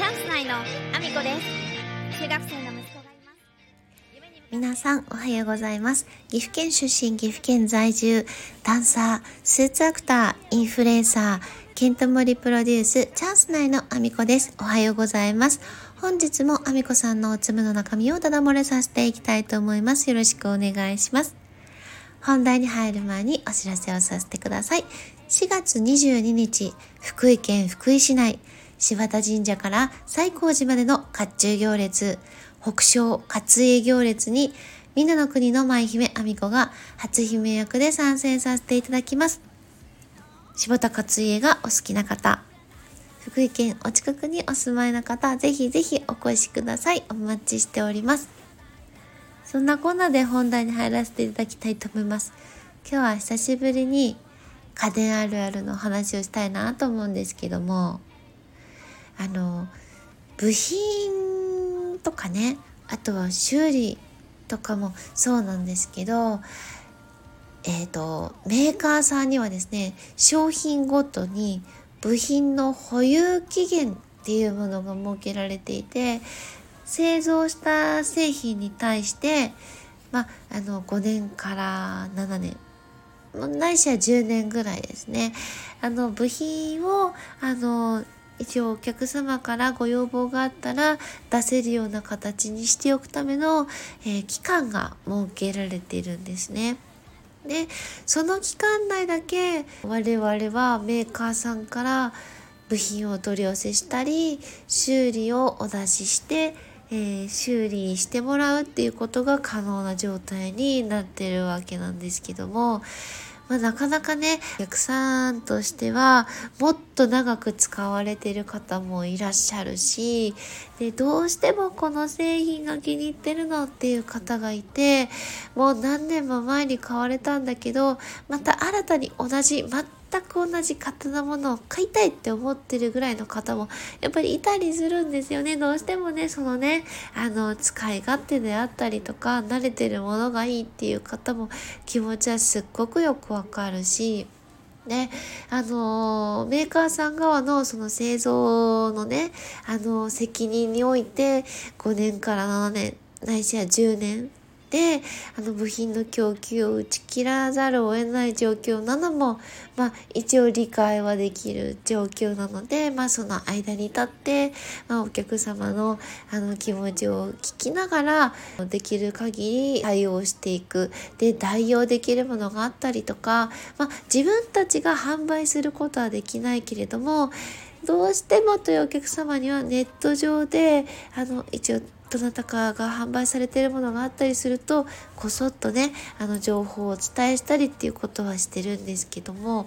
チャンス内のアミコです中学生の息子がいます皆さんおはようございます。岐阜県出身、岐阜県在住、ダンサー、スーツアクター、インフルエンサー、ケントモリプロデュース、チャンス内のアミコです。おはようございます。本日もアミコさんのおつむの中身をダダ漏れさせていきたいと思います。よろしくお願いします。本題に入る前にお知らせをさせてください。4月22日、福井県福井市内、柴田神社から西光寺までの甲冑行列、北昇勝栄行列に、みんなの国の舞姫あみこが初姫役で参戦させていただきます。柴田勝家がお好きな方、福井県お近くにお住まいの方、ぜひぜひお越しください。お待ちしております。そんなこんなで本題に入らせていただきたいと思います。今日は久しぶりに家電あるあるの話をしたいなと思うんですけども、あの、部品とかね、あとは修理とかもそうなんですけど、えっ、と、メーカーさんにはですね、商品ごとに部品の保有期限っていうものが設けられていて、製造した製品に対して、まあ、あの、5年から7年、ないしは10年ぐらいですね。あの、部品を、あの、一応お客様からご要望があったら出せるような形にしておくための、えー期間が設けられているんですね。でその期間内だけ我々はメーカーさんから部品をお取り寄せしたり修理をお出しして、えー修理してもらうっていうことが可能な状態になってるわけなんですけども、まあ、なかなかねお客さんとしてはもっと長く使われてる方もいらっしゃるしでどうしてもこの製品が気に入ってるのっていう方がいてもう何年も前に買われたんだけどまた新たに同じ全く同じ型のものを買いたいって思ってるぐらいの方もやっぱりいたりするんですよね。どうしてもねそのねあの使い勝手であったりとか慣れてるものがいいっていう方も気持ちはすっごくよくわかるしね、あのメーカーさん側のその製造のね、あの責任において5年から7年ないしは10年であの部品の供給を打ち切らざるを得ない状況なのも、まあ、一応理解はできる状況なので、まあ、その間に立って、まあ、お客様のあの気持ちを聞きながらできる限り対応していく。で代用できるものがあったりとか、まあ、自分たちが販売することはできないけれどもどうしてもというお客様にはネット上であの一応どなたかが販売されているものがあったりするとこそっとねあの情報をお伝えしたりっていうことはしてるんですけども。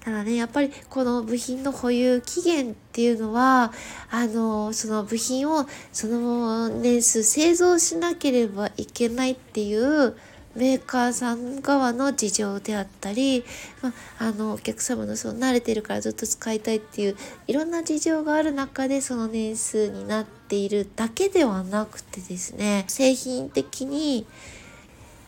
ただねやっぱりこの部品の保有期限っていうのはあのその部品をその年数製造しなければいけないっていうメーカーさん側の事情であったり、まあ、あのお客様のその慣れてるからずっと使いたいっていういろんな事情がある中でその年数になているだけではなくてですね製品的に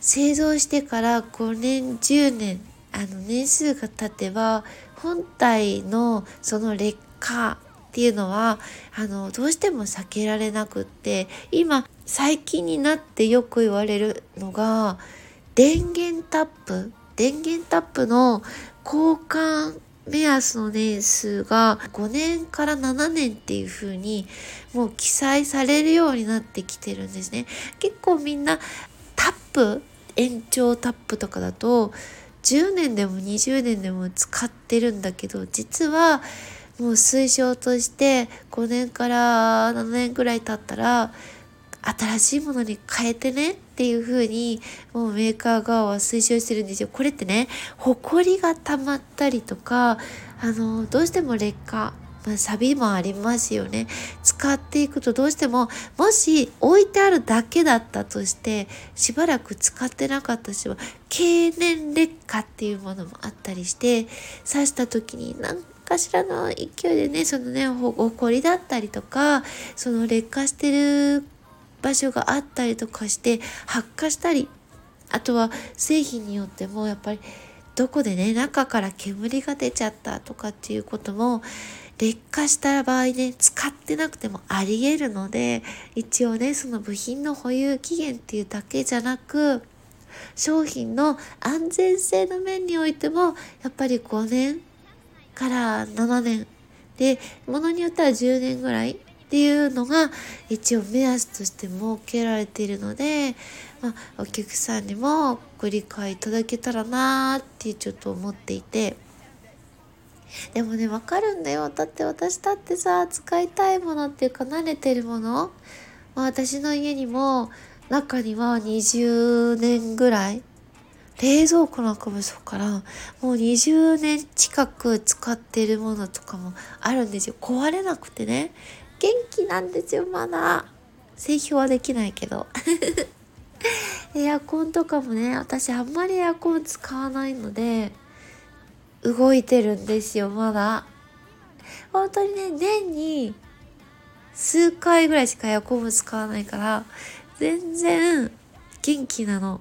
製造してから5年10年あの年数が経てば本体のその劣化っていうのはあのどうしても避けられなくって今最近になってよく言われるのが電源タップ。電源タップの交換目安の年数が5年から7年っていう風にもう記載されるようになってきてるんですね。結構みんなタップ延長タップとかだと10年でも20年でも使ってるんだけど実はもう推奨として5年から7年ぐらい経ったら新しいものに変えてねっていう風にもうメーカー側は推奨してるんですよ。これってね、ホコリが溜まったりとか、あの、どうしても劣化、まあ、サビもありますよね。使っていくとどうしても、もし置いてあるだけだったとして、しばらく使ってなかった人は、経年劣化っていうものもあったりして、刺した時に何かしらの勢いでね、そのね、ほこりだったりとか、その劣化してる場所があったりとかして発火したりあとは製品によってもやっぱりどこでね中から煙が出ちゃったとかっていうことも劣化した場合ね、使ってなくてもあり得るので、一応ね、その部品の保有期限っていうだけじゃなく、商品の安全性の面においても、やっぱり5年から7年で、ものによっては10年ぐらいっていうのが一応目安として設けられているので、まあ、お客さんにもご理解いただけたらなーってちょっと思っていて。でもね、わかるんだよ。だって私だってさ、使いたいものっていうか慣れてるもの、まあ、私の家にも中には20年ぐらい冷蔵庫なんかもそうからもう20年近く使ってるものとかもあるんですよ壊れなくてねなんですよまだ。製氷はできないけど。エアコンとかもね私あんまりエアコン使わないので動いてるんですよまだ。本当にね年に数回ぐらいしかエアコンも使わないから全然元気なの。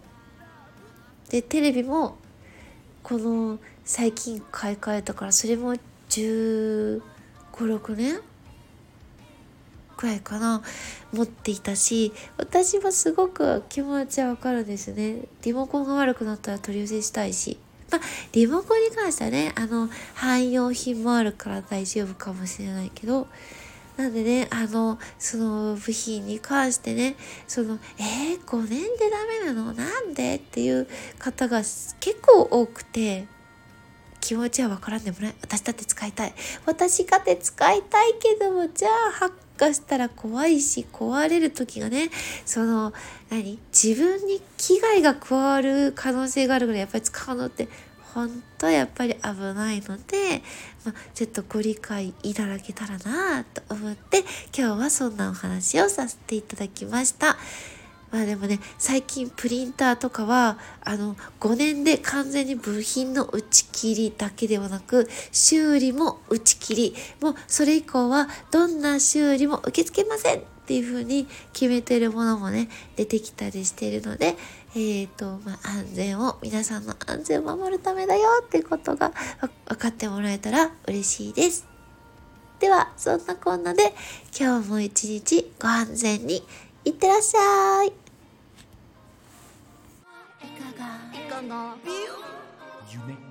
でテレビもこの最近買い替えたからそれも1 5 6年くらいかな持っていたし私はすごく気持ちはわかるんですね。リモコンが悪くなったら取り寄せしたいし。まあリモコンに関してはねあの汎用品もあるから大丈夫かもしれないけど。なんでね、あの、その部品に関してね、その、えー、5年でダメなの？なんで？っていう方が結構多くて、気持ちはわからんでもない。私だって使いたい。私かって使いたいけども、じゃあ発かしたら怖いし、壊れる時がね、その、何？自分に危害が加わる可能性があるぐらいやっぱり使うのって本当やっぱり危ないので、ま、ちょっとご理解いただけたらなと思って今日はそんなお話をさせていただきました。まあでもね、最近プリンターとかは、あの、5年で完全に部品の打ち切りだけではなく、修理も打ち切り、もうそれ以降はどんな修理も受け付けませんっていう風に決めてるものもね、出てきたりしているので、えっ、ー、と、まあ、安全を、皆さんの安全を守るためだよっていうことが分かってもらえたら嬉しいです。では、そんなこんなで、今日も一日ご安全にいってらっしゃい。夢